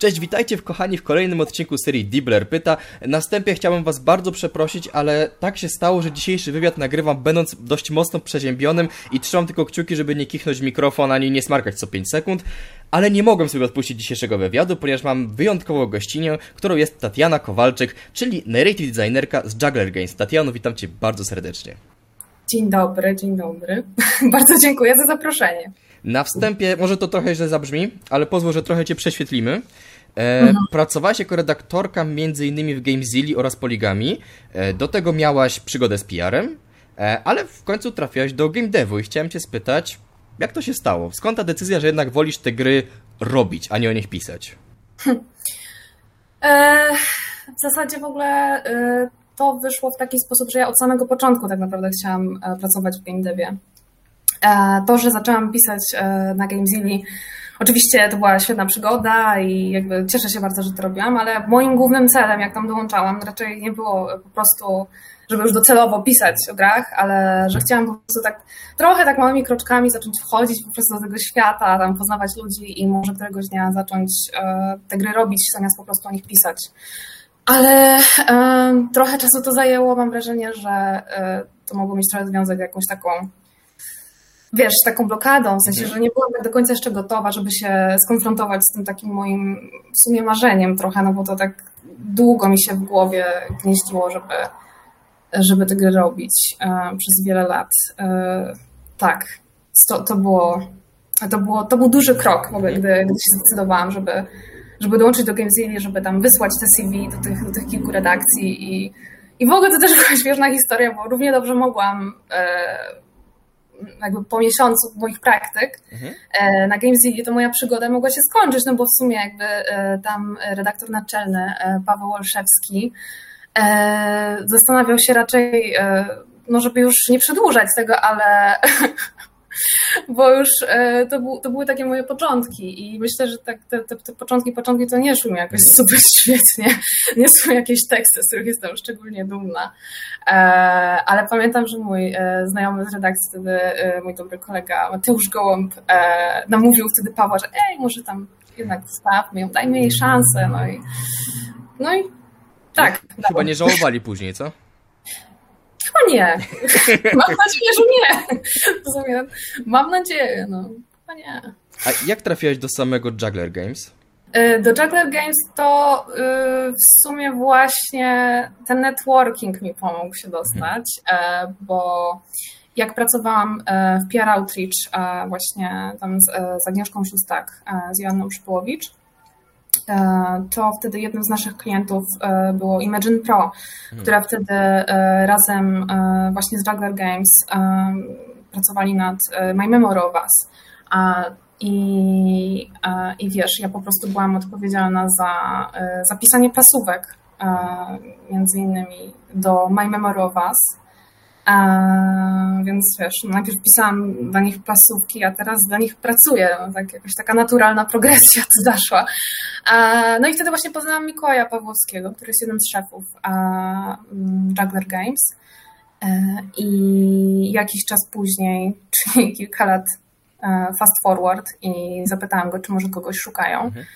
Cześć, witajcie w kochani w kolejnym odcinku serii Dibler Pyta. Na wstępie chciałbym was bardzo przeprosić, ale tak się stało, że dzisiejszy wywiad nagrywam będąc dość mocno przeziębionym i trzymam tylko kciuki, żeby nie kichnąć mikrofon ani nie smarkać co 5 sekund. Ale nie mogłem sobie odpuścić dzisiejszego wywiadu, ponieważ mam wyjątkową gościnę, którą jest Tatiana Kowalczyk, czyli narrative designerka z Juggler Games. Tatiano, witam cię bardzo serdecznie. Dzień dobry, dzień dobry. bardzo dziękuję za zaproszenie. Na wstępie, może to trochę źle zabrzmi, ale pozwól, że trochę cię prześwietlimy. E, mhm. Pracowałaś jako redaktorka m.in. w Gamezilli oraz Poligami. E, do tego miałaś przygodę z PR-em, e, ale w końcu trafiłaś do game devu i chciałem cię spytać, jak to się stało? Skąd ta decyzja, że jednak wolisz te gry robić, a nie o nich pisać? E, w zasadzie w ogóle e, to wyszło w taki sposób, że ja od samego początku tak naprawdę chciałam e, pracować w game devie. To, że zaczęłam pisać na Gamezilli Oczywiście to była świetna przygoda i jakby cieszę się bardzo, że to robiłam, ale moim głównym celem, jak tam dołączałam, raczej nie było po prostu, żeby już docelowo pisać o grach, ale że chciałam po prostu tak trochę tak małymi kroczkami zacząć wchodzić po prostu do tego świata, tam poznawać ludzi i może któregoś dnia zacząć e, te gry robić, zamiast po prostu o nich pisać. Ale e, trochę czasu to zajęło, mam wrażenie, że e, to mogło mieć trochę związek z jakąś taką wiesz, taką blokadą, w sensie, że nie byłam tak do końca jeszcze gotowa, żeby się skonfrontować z tym takim moim w sumie marzeniem trochę, no bo to tak długo mi się w głowie gnieździło, żeby, żeby te gry robić e, przez wiele lat. E, tak, to, to było to, było, to był duży krok w ogóle, gdy, gdy się zdecydowałam, żeby, żeby dołączyć do Gamezilli, żeby tam wysłać te CV do tych, do tych kilku redakcji i, i w ogóle to też była śmieszna historia, bo równie dobrze mogłam e, jakby po miesiącu moich praktyk mhm. E, na Gamezilli, to moja przygoda mogła się skończyć, no bo w sumie jakby e, tam redaktor naczelny e, Paweł Olszewski zastanawiał się raczej, no żeby już nie przedłużać tego, ale bo już e, to, był, to były takie moje początki i myślę, że tak, te, te, te początki, początki to nie szły mi jakoś super świetnie, nie są jakieś teksty, z których jestem szczególnie dumna, e, ale pamiętam, że mój e, znajomy z redakcji wtedy, mój dobry kolega Mateusz Gołąb namówił wtedy Pawła, że ej, może tam jednak zostawmy ją, dajmy jej szansę, no i no i tak. Chyba nie żałowali później, co? Chyba nie. Mam nadzieję, że nie. W sumie, mam nadzieję, no. Chyba nie. A jak trafiłaś do samego Juggler Games? Y, do Juggler Games to y, w sumie właśnie ten networking mi pomógł się dostać, mhm. bo jak pracowałam e, w PR Outreach e, właśnie tam z, z Agnieszką Siustak, z Joanną Przypołowicz, to wtedy jednym z naszych klientów e, było Imagine Pro, mhm. która wtedy e, razem właśnie z Juggler Games pracowali nad My Memory of Us. I, I wiesz, ja po prostu byłam odpowiedzialna za zapisanie pasówek, między innymi do My Memory of Us więc wiesz, no najpierw pisałam dla nich plasówki, a teraz dla nich pracuję. No, tak, jakaś taka naturalna progresja tu zaszła. no i wtedy właśnie poznałam Mikołaja Pawłowskiego, który jest jednym z szefów mm, Juggler Games. E, I jakiś czas później, czyli kilka lat e, fast forward i zapytałam go, czy może kogoś szukają. Mhm.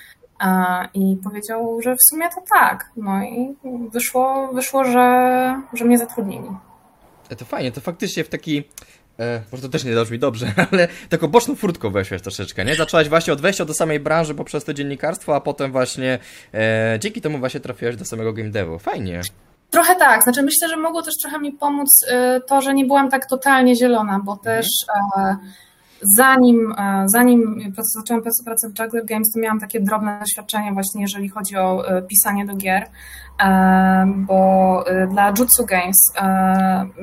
I powiedział, że w sumie to tak. No i wyszło, wyszło że, że mnie zatrudnili. E, to fajnie, to faktycznie w taki... E, może to też nie brzmi dobrze, ale taką boczną furtką weszłaś troszeczkę, nie? Zaczęłaś właśnie od wejścia do samej branży poprzez to dziennikarstwo, a potem właśnie e, dzięki temu właśnie trafiłaś do samego game devu. Fajnie. Trochę tak, znaczy myślę, że mogło też trochę mi pomóc e, to, że nie byłam tak totalnie zielona, bo mhm. też e, zanim, e, zanim zaczęłam pracę w Juggler Games, to miałam takie drobne doświadczenie właśnie, jeżeli chodzi o e, pisanie do gier, e, bo dla Jutsu Games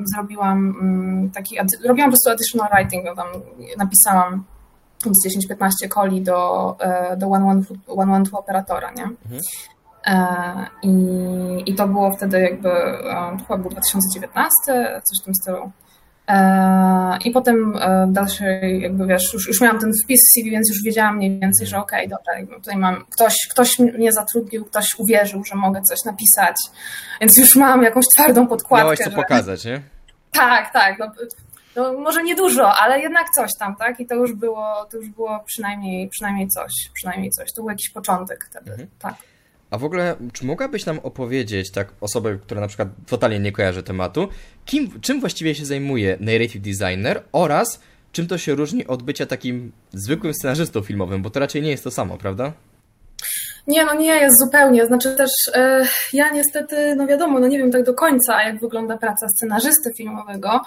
zrobiłam mm, taki, robiłam po prostu additional writing, no tam napisałam 10-15 coli do, do One One, one, one operatora, nie? Mhm. I, I to było wtedy jakby, to chyba był 2019, coś w tym stylu. E, I potem e, w dalszej, jakby wiesz, już, już miałam ten wpis CV, więc już wiedziałam mniej więcej, że okej, okay, dobra, tutaj mam, ktoś, ktoś mnie zatrudnił, ktoś uwierzył, że mogę coś napisać, więc już mam jakąś twardą podkładkę. Miałaś co że... pokazać, nie? Tak, tak. No, no może nie dużo, ale jednak coś tam, tak? I to już było, to już było przynajmniej, przynajmniej coś, przynajmniej coś. To był jakiś początek wtedy, mhm. tak. A w ogóle, czy mogłabyś nam opowiedzieć, tak, osobę, która na przykład totalnie nie kojarzy tematu, kim, czym właściwie się zajmuje narrative designer oraz czym to się różni od bycia takim zwykłym scenarzystą filmowym, bo to raczej nie jest to samo, prawda? Nie, no nie jest zupełnie. Znaczy też e, ja niestety, no wiadomo, no nie wiem tak do końca, jak wygląda praca scenarzysty filmowego,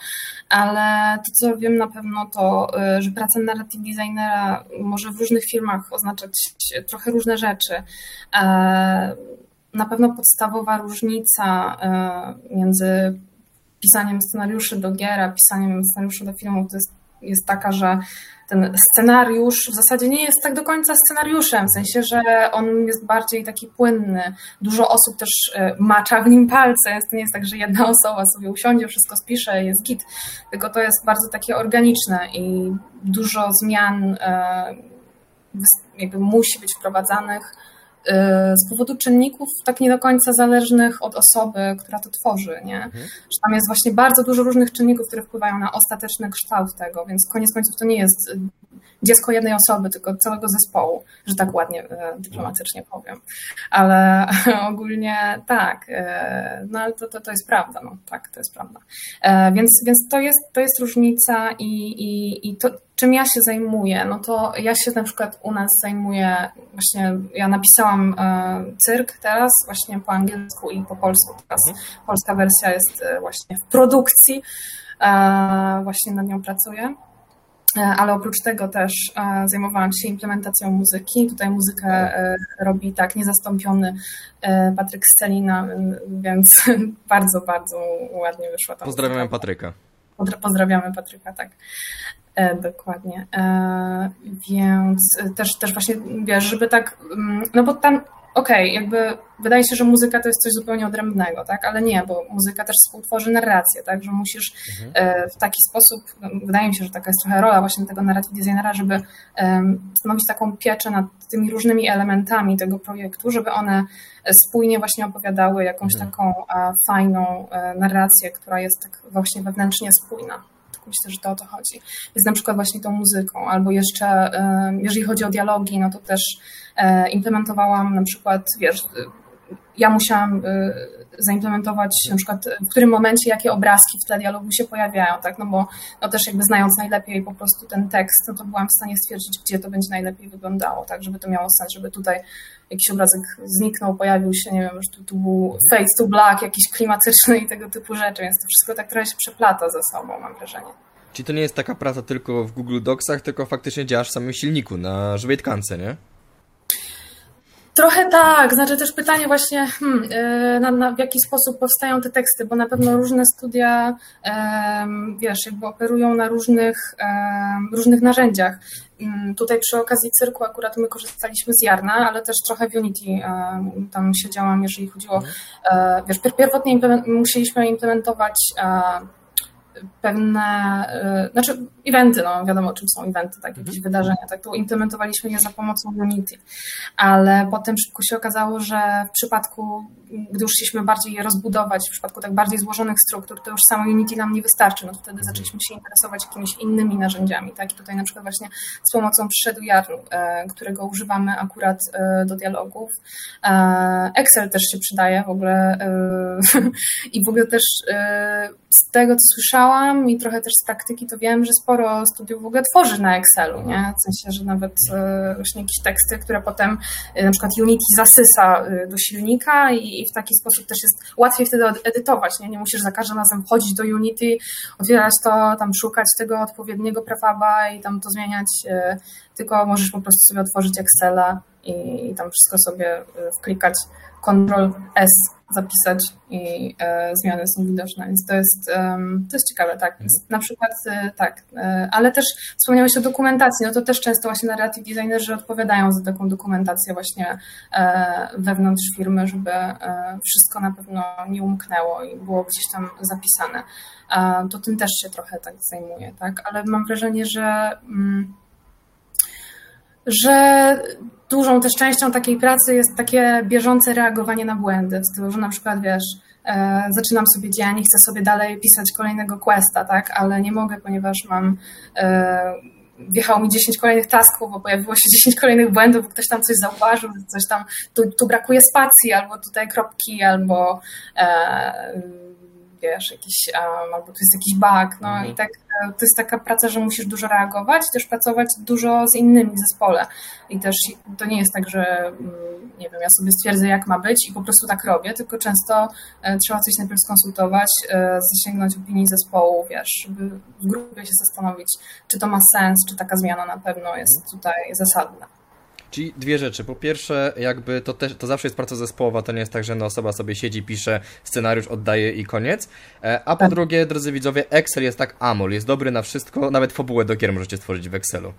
ale to, co wiem na pewno, to, e, że praca narrative designera może w różnych firmach oznaczać trochę różne rzeczy. E, na pewno podstawowa różnica między pisaniem scenariuszy do gier, a pisaniem scenariuszy do filmów to jest, jest taka, że ten scenariusz w zasadzie nie jest tak do końca scenariuszem, w sensie, że on jest bardziej taki płynny. Dużo osób też e, macza w nim palce. To nie jest tak, że jedna osoba sobie usiądzie, wszystko spisze, jest git, tylko to jest bardzo takie organiczne i dużo zmian e, jakby musi być wprowadzanych z powodu czynników tak nie do końca zależnych od osoby, która to tworzy, nie? Mhm. Że tam jest właśnie bardzo dużo różnych czynników, które wpływają na ostateczny kształt tego, więc koniec końców to nie jest y, dziecko jednej osoby, tylko całego zespołu, że tak ładnie y, dyplomatycznie powiem. Ale ogólnie tak, no ale to, to, to jest prawda, no tak, to jest prawda. Więc, więc to, jest, to jest różnica i, i, i to, czym ja się zajmuję? No to ja się na przykład u nas zajmuję, właśnie ja napisałam e, cyrk teraz właśnie po angielsku i po polsku. Teraz mhm. polska wersja jest e, właśnie w produkcji, e, właśnie nad nią pracuję. Ale oprócz tego też zajmowałam się implementacją muzyki. Tutaj muzykę robi tak niezastąpiony Patryk Scelina, więc bardzo, bardzo ładnie wyszła ta Pozdrawiam muzyka. Patryka. Pozdrawiamy Patryka, tak. E, dokładnie. E, więc też, też właśnie, wiesz, żeby tak, mm, no bo tam, okej, okay, jakby wydaje się, że muzyka to jest coś zupełnie odrębnego, tak, ale nie, bo muzyka też współtworzy narrację, tak, że musisz mhm. E, w taki sposób, no, wydaje mi się, że taka jest trochę rola właśnie tego narrative designera, żeby stanowić taką pieczę nad tymi różnymi elementami tego projektu, żeby one spójnie właśnie opowiadały jakąś mhm. taką fajną narrację, która jest tak właśnie wewnętrznie spójna. Myślę, że to o to chodzi. Jest na przykład właśnie tą muzyką, albo jeszcze, jeżeli chodzi o dialogi, no to też e, implementowałam na przykład, wiesz, ja musiałam y, zaimplementować na przykład w którym momencie jakie obrazki w tle dialogu się pojawiają, tak, no bo no też jakby znając najlepiej po prostu ten tekst, no to byłam w stanie stwierdzić, gdzie to będzie najlepiej wyglądało, tak, żeby to miało sens, żeby tutaj jakiś obrazek zniknął, pojawił się, nie wiem, że tu, tu był face to black, jakiś klimatyczny i tego typu rzeczy, więc to wszystko tak trochę się przeplata ze sobą, mam wrażenie. Czyli to nie jest taka praca tylko w Google Docsach, tylko faktycznie działasz w samym silniku, na żywej tkance, nie? Trochę tak, znaczy też pytanie właśnie, hmm, y, na, na, w jaki sposób powstają te teksty, bo na pewno różne studia, um, wiesz, jakby operują na różnych, um, różnych narzędziach. Um, tutaj przy okazji cyrku akurat my korzystaliśmy z Jarna, ale też trochę w Unity tam siedziałam, jeżeli chodziło, mhm. wiesz, pierwotnie implement, musieliśmy implementować pewne, y, znaczy eventy, no wiadomo czym są eventy, tak, jakieś mhm. wydarzenia, tak, tu implementowaliśmy je za pomocą Unity, ale potem szybko się okazało, że w przypadku, gdy już chcieliśmy bardziej je rozbudować, w przypadku tak bardziej złożonych struktur, to już samo Unity nam nie wystarczy, no to wtedy mhm. zaczęliśmy się interesować jakimiś innymi narzędziami, tak, i tutaj na przykład właśnie z pomocą przyszedł Jarn, e, którego używamy akurat e, do dialogów. E, Excel też się przydaje w ogóle i w ogóle też z tego, co słyszałam i trochę też z praktyki, to wiem, że sporo studiów w ogóle tworzy na Excelu, nie? W sensie, że nawet e, właśnie jakieś teksty, które potem e, na przykład Unity zasysa e, do silnika i w taki sposób też jest łatwiej wtedy edytować, nie? Nie musisz za każdym razem wchodzić do Unity, otwierać to, tam szukać tego odpowiedniego prefaba i tam to zmieniać, tylko możesz po prostu sobie otworzyć Excela i tam wszystko sobie wklikać Ctrl S zapisać i e, zmiany są widoczne, więc to jest, to jest ciekawe, tak. Mhm. Na przykład e, tak, e, ale też wspomniałeś o dokumentacji, no to też często właśnie narrative designerzy odpowiadają za taką dokumentację właśnie wewnątrz firmy, żeby wszystko na pewno nie umknęło i było gdzieś tam zapisane. To tym też się trochę tak zajmuje, tak, ale mam wrażenie, że mm, że dużą też częścią takiej pracy jest takie bieżące reagowanie na błędy, w stylu, że na przykład wiesz, e, zaczynam sobie dzień i chcę sobie dalej pisać kolejnego questa, tak, ale nie mogę, ponieważ mam e, wjechało mi 10 kolejnych tasków, bo pojawiło się 10 kolejnych błędów, bo ktoś tam coś zauważył, coś tam, tu, tu brakuje spacji, albo tutaj kropki, albo e, wiesz, jakiś, albo to jest jakiś bug, no mhm. i tak e, to jest taka praca, że musisz dużo reagować, też pracować dużo z innymi w zespole i też to nie jest tak, że mm, nie wiem, ja sobie stwierdzę jak ma być i po prostu tak robię, tylko często e, trzeba coś najpierw skonsultować, e, zasięgnąć opinii zespołu, wiesz, żeby w grupie się zastanowić, czy to ma sens, czy taka zmiana na pewno jest mhm. tutaj zasadna. Czyli dwie rzeczy. Po pierwsze, jakby to, też, to zawsze jest praca zespołowa, to nie jest tak, że jedna osoba sobie siedzi, pisze scenariusz, oddaje i koniec. E, a po tak. drugie, drodzy widzowie, Excel jest tak amol, jest dobry na wszystko, nawet fabułę do gier możecie stworzyć w Excelu.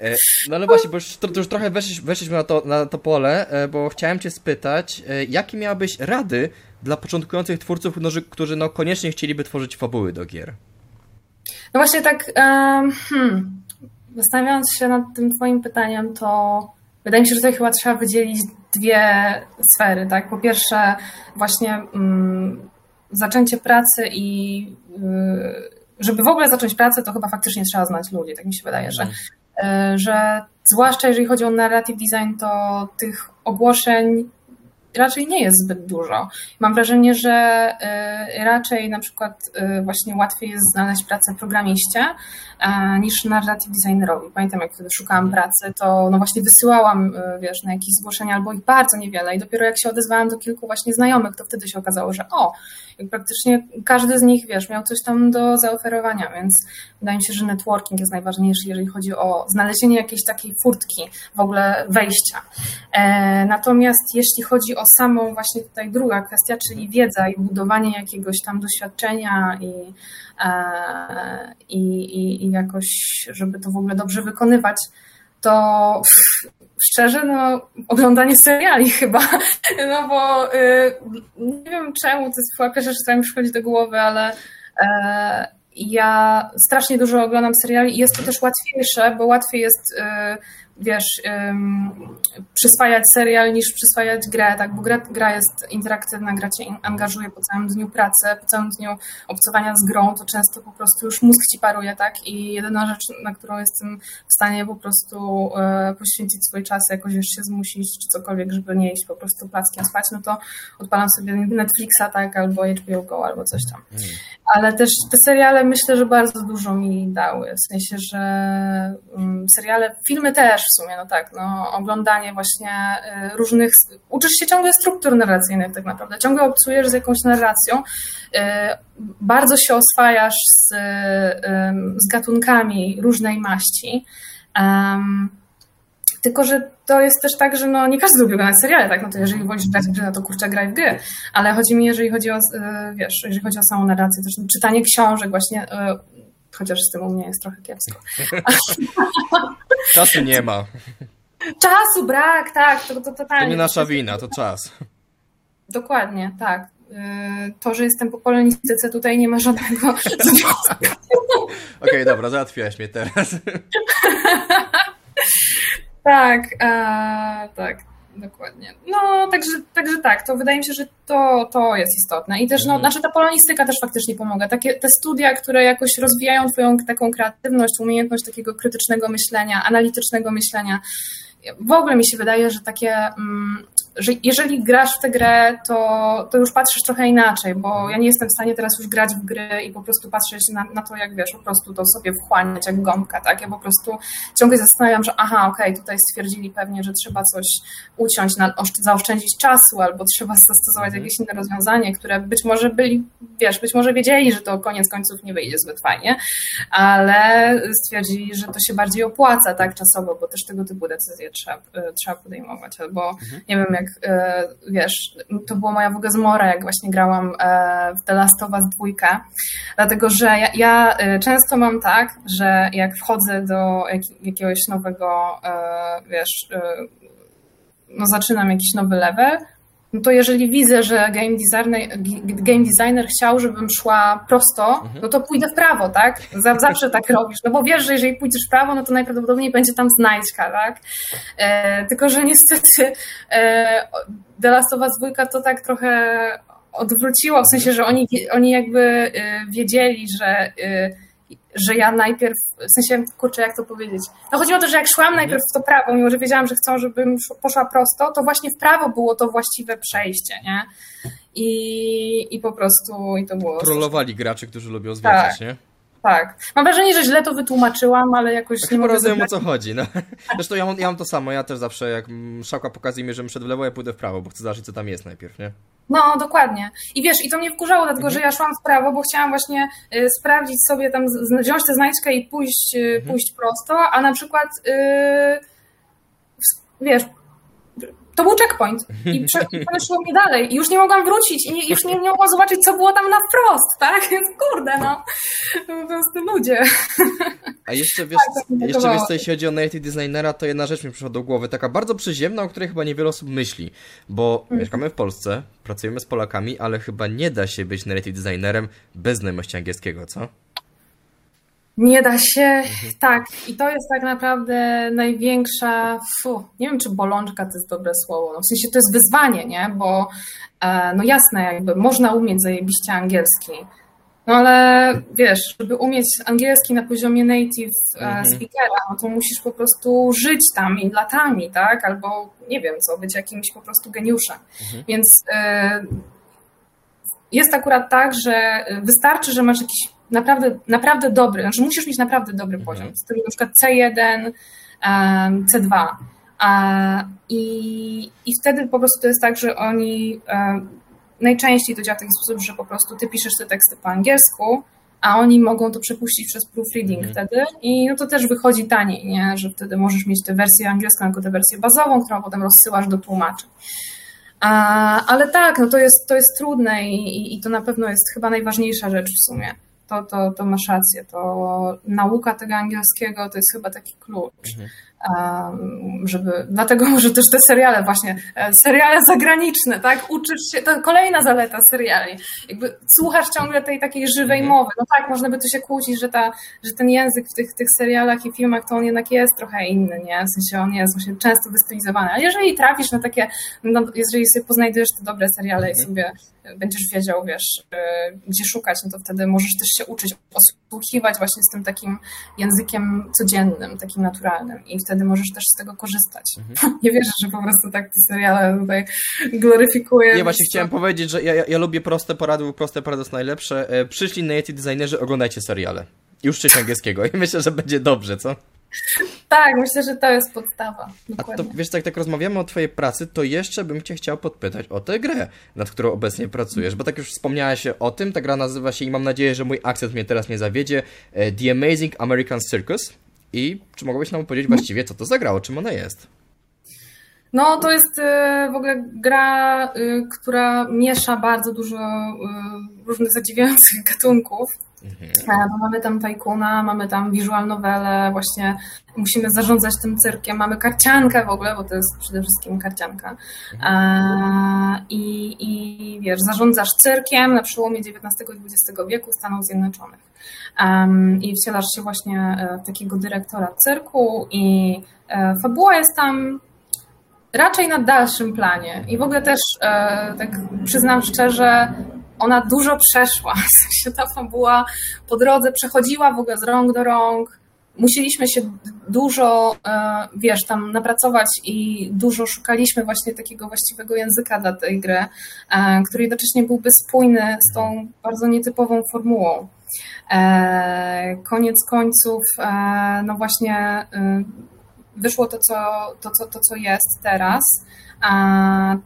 E, no ale właśnie, bo już, to, to już trochę weszliśmy, weszliśmy na, to, na to pole, e, bo chciałem Cię spytać, jakie miałabyś rady dla początkujących twórców, którzy no, koniecznie chcieliby tworzyć fabuły do gier? No właśnie tak, um, hmm, zastanawiając się nad tym Twoim pytaniem, to Wydaje mi się, że tutaj chyba trzeba wydzielić dwie sfery. Tak? Po pierwsze, właśnie um, zaczęcie pracy i y, żeby w ogóle zacząć pracę, to chyba faktycznie trzeba znać ludzi. Tak mi się wydaje, że, y, że zwłaszcza jeżeli chodzi o narrative design, to tych ogłoszeń raczej nie jest zbyt dużo. Mam wrażenie, że y, raczej na przykład y, właśnie łatwiej jest znaleźć pracę programiście niż narrative designerowi. Pamiętam, jak wtedy szukałam pracy, to no właśnie wysyłałam, y, wiesz, na jakieś zgłoszenia albo ich bardzo niewiele i dopiero jak się odezwałam do kilku właśnie znajomych, to wtedy się okazało, że o, praktycznie każdy z nich, wiesz, miał coś tam do zaoferowania, więc wydaje mi się, że networking jest najważniejszy, jeżeli chodzi o znalezienie jakiejś takiej furtki, w ogóle wejścia. E, natomiast jeśli chodzi o samą właśnie tutaj druga kwestia, czyli wiedza i budowanie jakiegoś tam doświadczenia i, e, i, i, i jakoś, żeby to w ogóle dobrze wykonywać, to szczerze, no, oglądanie seriali chyba, no bo y, nie wiem czemu, to jest chyba pierwsza rzecz, która mi przychodzi do głowy, ale e, ja strasznie dużo oglądam seriali i jest to też łatwiejsze, bo łatwiej jest y, wiesz, um, przyswajać serial niż przyswajać grę, tak, bo gra, gra jest interaktywna, gra cię angażuje po całym dniu pracy, po całym dniu obcowania z grą, to często po prostu już mózg ci paruje, tak, i jedyna rzecz, na którą jestem w stanie po prostu e, poświęcić swój czas, jakoś już się zmusić, czy cokolwiek, żeby nie iść po prostu plackiem spać, no to odpalam sobie Netflixa, tak, albo HBO Go, albo coś tam. Mm. Ale też te seriale myślę, że bardzo dużo mi dały, w sensie, że um, seriale, filmy też, w sumie, no tak, no, oglądanie właśnie y, różnych, uczysz się ciągle struktur narracyjnych tak naprawdę, ciągle obcujesz z jakąś narracją, y, bardzo się oswajasz z, z gatunkami różnej maści, tylko, że to jest też tak, że no, nie każdy lubi oglądać seriale, tak? No to jeżeli wolisz grać w gry, no to kurczę, graj w gry. Ale chodzi mi, jeżeli chodzi o, y, wiesz, jeżeli chodzi o samą narrację, też czytanie książek właśnie, chociaż z tym u mnie jest trochę kiepsko. Czasu nie ma. Czasu brak, tak, to, to totalnie. To nie nasza wina, to czas. Dokładnie, tak. Y, to, że jestem po polonistyce, tutaj nie ma żadnego Okej, okay, dobra, załatwiłaś mnie teraz. tak, a, tak dokładnie. No, także, także tak, to wydaje mi się, że to, to jest istotne. I też, no, znaczy ta polonistyka też faktycznie pomaga. Takie, te studia, które jakoś rozwijają twoją taką kreatywność, umiejętność takiego krytycznego myślenia, analitycznego myślenia. W ogóle mi się wydaje, że takie mm, że jeżeli grasz w tę grę, to, to już patrzysz trochę inaczej, bo ja nie jestem w stanie teraz już grać w gry i po prostu patrzeć na, na to, jak wiesz, po prostu to sobie wchłaniać jak gąbka, tak? Ja po prostu ciągle zastanawiam, że aha, okej, okay, tutaj stwierdzili pewnie, że trzeba coś uciąć, na, zaoszczędzić czasu, albo trzeba zastosować mhm. jakieś inne rozwiązanie, które być może byli, wiesz, być może wiedzieli, że to koniec końców nie wyjdzie zbyt fajnie, ale stwierdzili, że to się bardziej opłaca, tak, czasowo, bo też tego typu decyzje trzeba, y, trzeba podejmować, albo mhm. nie wiem, jak E, wiesz, to była moja w ogóle zmora, jak właśnie grałam e, w The Last of Us 2, dlatego, że ja, ja e, często mam tak, że jak wchodzę do jakiegoś nowego, wiesz, no zaczynam jakiś nowy level, no to jeżeli widzę, że game designer, game designer chciał, żebym szła prosto, mhm. no to pójdę w prawo, tak? Zawsze tak robisz, no bo wiesz, że jeżeli pójdziesz w prawo, no to najprawdopodobniej będzie tam znajdźka, tak? E, tylko, że niestety e, The Last of Us 2 to tak trochę odwróciło, w sensie, że oni, oni jakby e, wiedzieli, że e, że ja najpierw, w sensie, kurczę, jak to powiedzieć? No chodzi o to, że jak szłam najpierw w to prawo, mimo że wiedziałam, że chcą, żebym poszła prosto, to właśnie w prawo było to właściwe przejście, nie? I, i po prostu, i to było... Trollowali graczy, którzy lubią zwiedzać, tak. nie? Tak. Mam wrażenie, że źle to wytłumaczyłam, ale jakoś nie mogę rozumiem o co chodzi. No. Zresztą ja mam, ja mam to samo, ja też zawsze jak szałka pokazuje mi, że szedł w lewo, ja pójdę w prawo, bo chcę zobaczyć co tam jest najpierw, nie? No, dokładnie. I wiesz, i to mnie wkurzało, dlatego że ja szłam w prawo, bo chciałam właśnie y, sprawdzić sobie tam, wziąć tę znajdźkę i pójść, y, mhm. pójść prosto, a na przykład, y, wiesz, to był checkpoint i przeszło mnie dalej i już nie mogłam wrócić i nie, już nie, nie mogłam zobaczyć, co było tam na wprost, tak? Więc kurde, no, po prostu ludzie. A jeszcze wiesz, tak, jeszcze wiesz, co jeśli chodzi o native designera, to jedna rzecz mi przyszła do głowy, taka bardzo przyziemna, o której chyba niewiele osób myśli, bo hmm. mieszkamy w Polsce, pracujemy z Polakami, ale chyba nie da się być native designerem bez znajomości angielskiego, co? Nie da się, mhm. tak. I to jest tak naprawdę największa, fu, nie wiem czy bolączka to jest dobre słowo, no w sensie to jest wyzwanie, nie? Bo e, no jasne, jakby można umieć zajebiście angielski, no ale wiesz, żeby umieć angielski na poziomie native e, mhm. speakera, no to musisz po prostu żyć tam i latami, tak? Albo nie wiem co, być jakimś po prostu geniuszem. Mhm. Więc e, jest akurat tak, że wystarczy, że masz jakiś naprawdę, naprawdę dobry, znaczy musisz mieć naprawdę dobry mhm. poziom, z tym na przykład C1, C2. I, I wtedy po prostu to jest tak, że oni najczęściej to działa w taki sposób, że po prostu ty piszesz te teksty po angielsku, a oni mogą to przepuścić przez proofreading mhm. wtedy i no to też wychodzi taniej, nie? że wtedy możesz mieć tę wersję angielską jako tę wersję bazową, którą potem rozsyłasz do tłumaczy. ale tak, no to jest, to jest trudne i, i to na pewno jest chyba najważniejsza rzecz w sumie to, to, to masz rację. To nauka tego angielskiego to jest chyba taki klucz. Mhm żeby, dlatego może też te seriale właśnie, e, seriale zagraniczne, tak, uczysz się, to kolejna zaleta seriali, jakby słuchasz ciągle tej takiej żywej mhm. mowy, no tak, można by tu się kłócić, że, ta, że ten język w tych, tych serialach i filmach to on jednak jest trochę inny, nie, w sensie on jest właśnie często wystylizowany, ale jeżeli trafisz na takie, no, jeżeli sobie poznajdujesz te dobre seriale i mhm. sobie będziesz wiedział, wiesz, e, gdzie szukać, no to wtedy możesz też się uczyć osłuchiwać właśnie z tym takim językiem codziennym, takim naturalnym i wtedy możesz też z tego korzystać. Mhm. Nie wierzę, że po prostu tak te seriale tutaj gloryfikuje. Nie, właśnie chciałem powiedzieć, że ja, ja, ja, lubię proste porady, proste porady są najlepsze. E, przyszli native designerzy, oglądajcie seriale. Już czyść angielskiego i myślę, że będzie dobrze, co? Tak, myślę, że to jest podstawa. Dokładnie. A to wiesz, jak tak rozmawiamy o Twojej pracy, to jeszcze bym Cię chciał podpytać o tę grę, nad którą obecnie pracujesz, bo tak już wspomniałaś o tym, ta gra nazywa się i mam nadzieję, że mój akcent mnie teraz nie zawiedzie, e, The Amazing American Circus. I czy mogłabyś nam powiedzieć właściwie, co to za gra, o czym ona jest? No, to jest e, w ogóle gra, e, która miesza bardzo dużo różnych zadziwiających gatunków. Mhm. Bo mamy tam tajkuna, mamy tam visual novelę, właśnie musimy zarządzać tym cyrkiem, mamy karciankę w ogóle, bo to jest przede wszystkim karcianka. Mhm. I, i wiesz, zarządzasz cyrkiem na przełomie XIX i XX wieku Stanów Zjednoczonych. I wcielasz się właśnie e, w takiego dyrektora cyrku i e, fabuła jest tam raczej na dalszym planie. I w ogóle też, e, tak przyznam szczerze, ona dużo przeszła. W sensie ta fabuła po drodze przechodziła w ogóle z rąk do rąk. Musieliśmy się dużo, e, wiesz, tam napracować i dużo szukaliśmy właśnie takiego właściwego języka dla tej gry, e, który jednocześnie byłby spójny z tą bardzo nietypową formułą. E, koniec końców, no właśnie wyszło to, co, to, co, to, co jest teraz.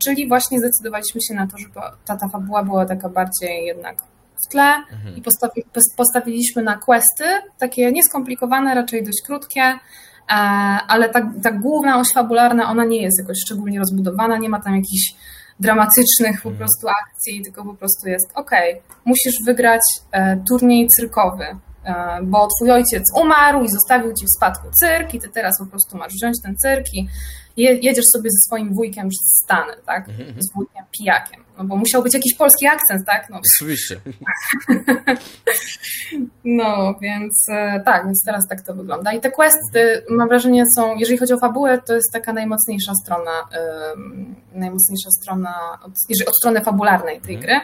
Czyli właśnie zdecydowaliśmy się na to, żeby ta, ta fabuła była taka bardziej jednak w tle mhm. i postawi, postawiliśmy na questy, takie nieskomplikowane, raczej dość krótkie, e, ale ta, ta główna oś fabularna, ona nie jest jakoś szczególnie rozbudowana, nie ma tam jakichś dramatycznych po mhm. prostu akcji, tylko po prostu jest ok, musisz wygrać e, turniej cyrkowy, e, bo twój ojciec umarł i zostawił ci w spadku cyrk i ty teraz po prostu masz wziąć ten cyrk i jedziesz sobie ze swoim wujkiem przez Stany, tak? Z wujkiem pijakiem. No bo musiał być jakiś polski akcent, tak? No, Oczywiście. no więc e, tak, więc teraz tak to wygląda. I te questy, mam wrażenie, są, jeżeli chodzi o fabułę, to jest taka najmocniejsza strona, ym, najmocniejsza strona, od, jeżeli, od strony fabularnej tej gry,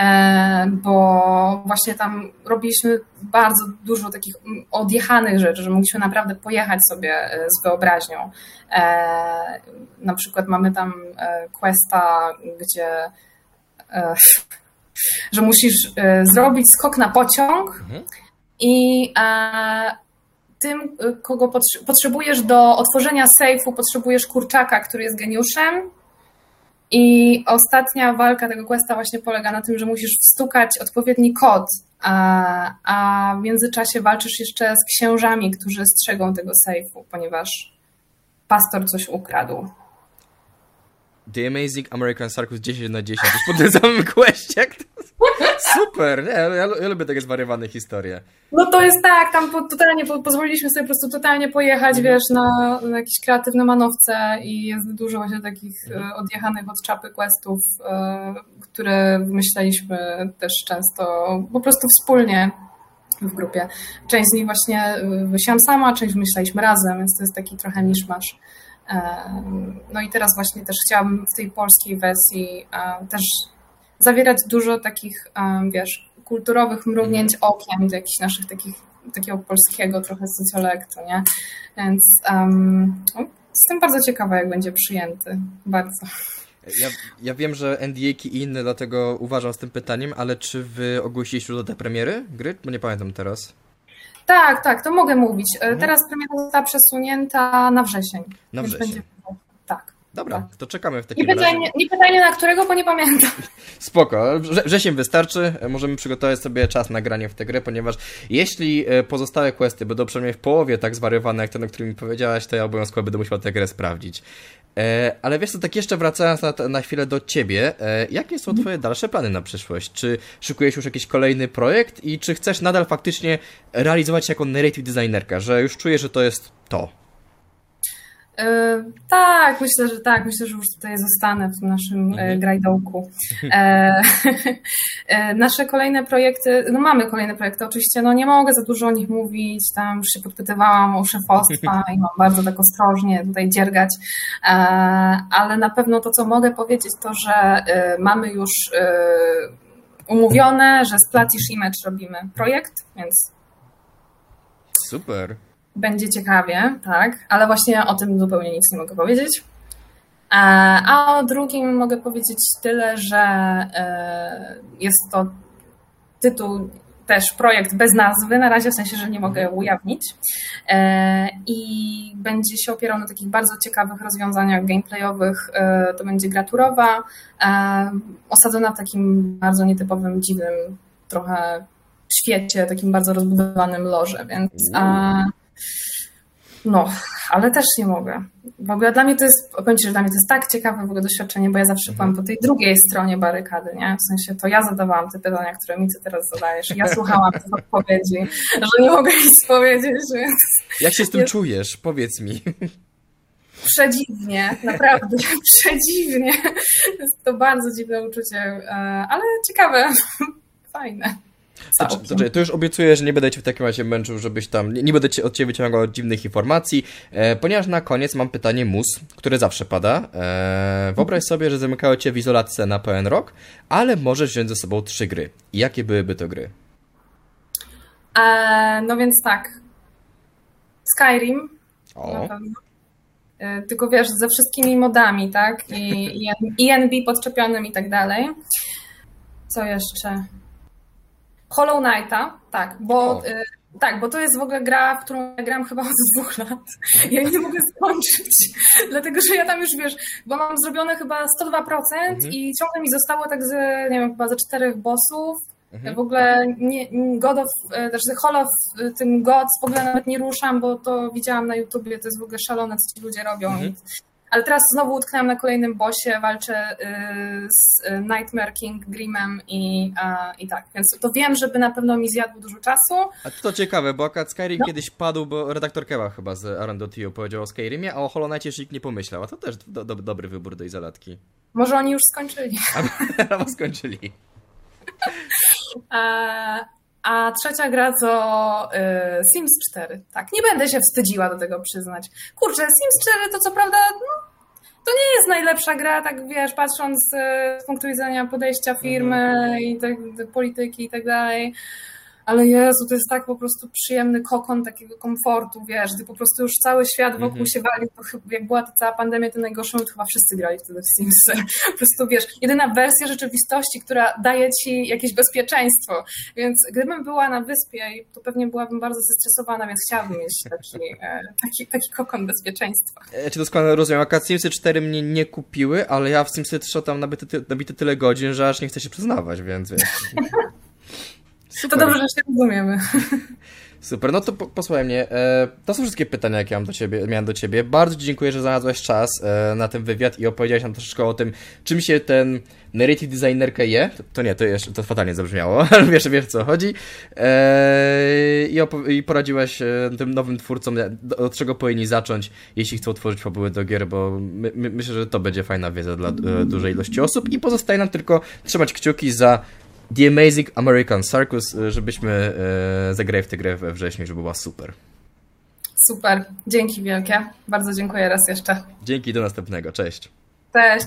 e, bo właśnie tam robiliśmy bardzo dużo takich odjechanych rzeczy, że mogliśmy naprawdę pojechać sobie e, z wyobraźnią. E, na przykład mamy tam questa, gdzie że musisz e, zrobić skok na pociąg i e, tym, e, kogo potrze- potrzebujesz do otworzenia sejfu, potrzebujesz kurczaka, który jest geniuszem. I ostatnia walka tego questa właśnie polega na tym, że musisz wstukać odpowiedni kod, a, a w międzyczasie walczysz jeszcze z księżami, którzy strzegą tego sejfu, ponieważ pastor coś ukradł. The Amazing American Circus 10 na 10. Już po tym samym to- Super, nie, ja, ja lubię takie zwariowane historie. No to jest tak, tam po, totalnie po, pozwoliliśmy sobie po prostu totalnie pojechać, wiesz, na, na jakieś kreatywne manowce i jest dużo właśnie takich e, odjechanych od czapy questów, e, które wymyślaliśmy też często po prostu wspólnie w grupie. Część z nich właśnie e, wymyśliłam sama, część wymyślaliśmy razem, więc to jest taki trochę miszmasz. No i teraz właśnie też chciałabym w tej polskiej wersji też zawierać dużo takich, wiesz, kulturowych mrugnięć okiem do jakichś naszych takich, takiego polskiego trochę socjolektu, nie? Więc um, jestem bardzo ciekawa, jak będzie przyjęty. Bardzo. Ja, ja wiem, że NDA-ki i inne, dlatego uważam z tym pytaniem, ale czy wy ogłosiliście już do tej premiery gry? Bo nie pamiętam teraz. Tak, tak, to mogę mówić. E, Teraz premiera została przesunięta na wrzesień. Na wrzesień. Będzie... Tak. Dobra, to czekamy w Nie takim pytaj, razie. nie pytaj mnie na którego, bo nie pamiętam. Spoko, Wrze- wrzesień wystarczy, możemy przygotować sobie czas na granie w tę grę, ponieważ jeśli e, pozostałe questy będą przynajmniej w połowie tak zwariowane jak ten, o którym mi powiedziałaś, to ja obowiązkowo będę musiał tę grę sprawdzić. E, ale wiesz co, tak jeszcze wracając na, na chwilę do ciebie, e, jakie są twoje dalsze plany na przyszłość? Czy szykujesz już jakiś kolejny projekt i czy chcesz nadal faktycznie realizować się jako narrative designerka, że już czujesz, że to jest to? E, tak, myślę, że tak. Myślę, że już tutaj zostanę w tym naszym e, grajdołku. E, nasze kolejne projekty, no mamy kolejne projekty, oczywiście, no nie mogę za dużo o nich mówić, tam już się podpytywałam o szefostwa i mam bardzo tak ostrożnie tutaj dziergać, ale na pewno to, co mogę powiedzieć, to, że mamy już umówione, że z Platish Image robimy projekt, więc Super. Będzie ciekawie, tak, ale właśnie o tym zupełnie nic nie mogę powiedzieć. E, A o drugim mogę powiedzieć tyle, że e, jest to tytuł, też projekt bez nazwy, na razie w sensie, że nie mogę ujawnić. E, I będzie się opierał na takich bardzo ciekawych rozwiązaniach gameplayowych. To będzie gra turowa, e, osadzona w takim bardzo nietypowym, dziwnym trochę świecie, takim bardzo rozbudowanym loże, więc a, no, ale też nie mogę. W ogóle dla mnie to jest, powiem Ci, że dla mnie to jest tak ciekawe w ogóle doświadczenie, bo ja zawsze byłam po tej drugiej stronie barykady, nie? W sensie to ja zadawałam te pytania, które mi Ty teraz zadajesz. Ja słuchałam tych odpowiedzi, że nie mogę nic powiedzieć, więc Jak się z tym Jest- czujesz? Powiedz mi. przedziwnie, naprawdę, przedziwnie. Jest to bardzo dziwne uczucie, e, ale ciekawe, fajne. Całkiem. to, już obiecuję, że nie będę cię w takim razie męczył, żebyś tam. Nie, nie będę cię, od ciebie wyciągał dziwnych informacji, e, ponieważ na koniec mam pytanie mus, które zawsze pada. E, wyobraź sobie, że zamykają cię w izolatce na pełen rok, ale możesz wziąć ze sobą trzy gry. I jakie byłyby to gry? E, no więc tak. Skyrim O. E, Tylko wiesz, ze wszystkimi modami, tak? I, i ENB podczepionym i tak dalej. Co jeszcze? Hollow Knighta, tak, bo e, tak, bo to jest w ogóle gra, w którą ja gram chyba od dwóch lat. Ja nie mogę skończyć, dlatego że ja tam już wiesz, bo mam zrobione chyba 102% i ciągle mi zostało tak z, nie wiem, chyba ze czterech bossów. W ogóle nie, God of, znaczy Hall of e, tym Gods w ogóle nawet nie ruszam, bo to widziałam na YouTubie, to jest w ogóle szalone, co ci ludzie robią. I ale teraz znowu utknęłam na kolejnym bosie, walczę z Nightmare King Grimem i, i tak, więc to wiem, żeby na pewno mi zjadł dużo czasu. A to ciekawe, bo akurat Skyrim no. kiedyś padł, bo redaktor Kewa chyba z Arandotio powiedział o Skyrimie, a o Hollow Knight nikt nie pomyślał, a to też do, do, dobry wybór do izolatki. Może oni już skończyli. A, skończyli. A, trzecia gra to y, Sims 4. Tak, nie będę się wstydziła do tego przyznać. Kurczę, Sims 4 to co prawda no, to nie jest najlepsza gra, tak wiesz, patrząc y, z punktu widzenia podejścia firmy mhm. i tak, polityki i tak dalej ale Jezu, to jest tak po prostu przyjemny kokon takiego komfortu, wiesz, gdy po prostu już cały świat wokół mm -hmm. się wali, to chyba, jak była ta cała pandemia, to najgorszą, to chyba wszyscy grali wtedy w Simsy. Po prostu, wiesz, jedyna wersja rzeczywistości, która daje ci jakieś bezpieczeństwo, więc gdybym była na wyspie, to pewnie byłabym bardzo zestresowana, więc chciałabym mieć taki, e, taki, taki kokon bezpieczeństwa. E, czy doskonale rozumiem, akurat Simsy 4 mnie nie kupiły, ale ja w Simsy 3 tam nabity, nabity tyle godzin, że aż nie chcę się przyznawać, więc wiesz... Super. To dobrze, że się rozumiemy. Super, no to po, posłuchaj mnie. E, to są wszystkie pytania, jakie mam do ciebie, miałem do ciebie. Bardzo Ci dziękuję, że znalazłeś czas e, na ten wywiad i opowiedziałeś nam troszeczkę o tym, czym się ten narrative designerkę je. To, to nie, to jeszcze to fatalnie zabrzmiało, ale wiesz, wiesz co chodzi. E, i, I poradziłeś tym nowym twórcom, od czego powinni zacząć, jeśli chcą tworzyć fabuły do gier, bo my, my, myślę, że to będzie fajna wiedza dla dużej ilości osób. I pozostaje nam tylko trzymać kciuki za The Amazing American Circus, e, żebyśmy e, zagrali w tę grę we wrześniu, żeby była super. Super, dzięki wielkie. Bardzo dziękuję raz jeszcze. Dzięki, do następnego. Cześć. Cześć.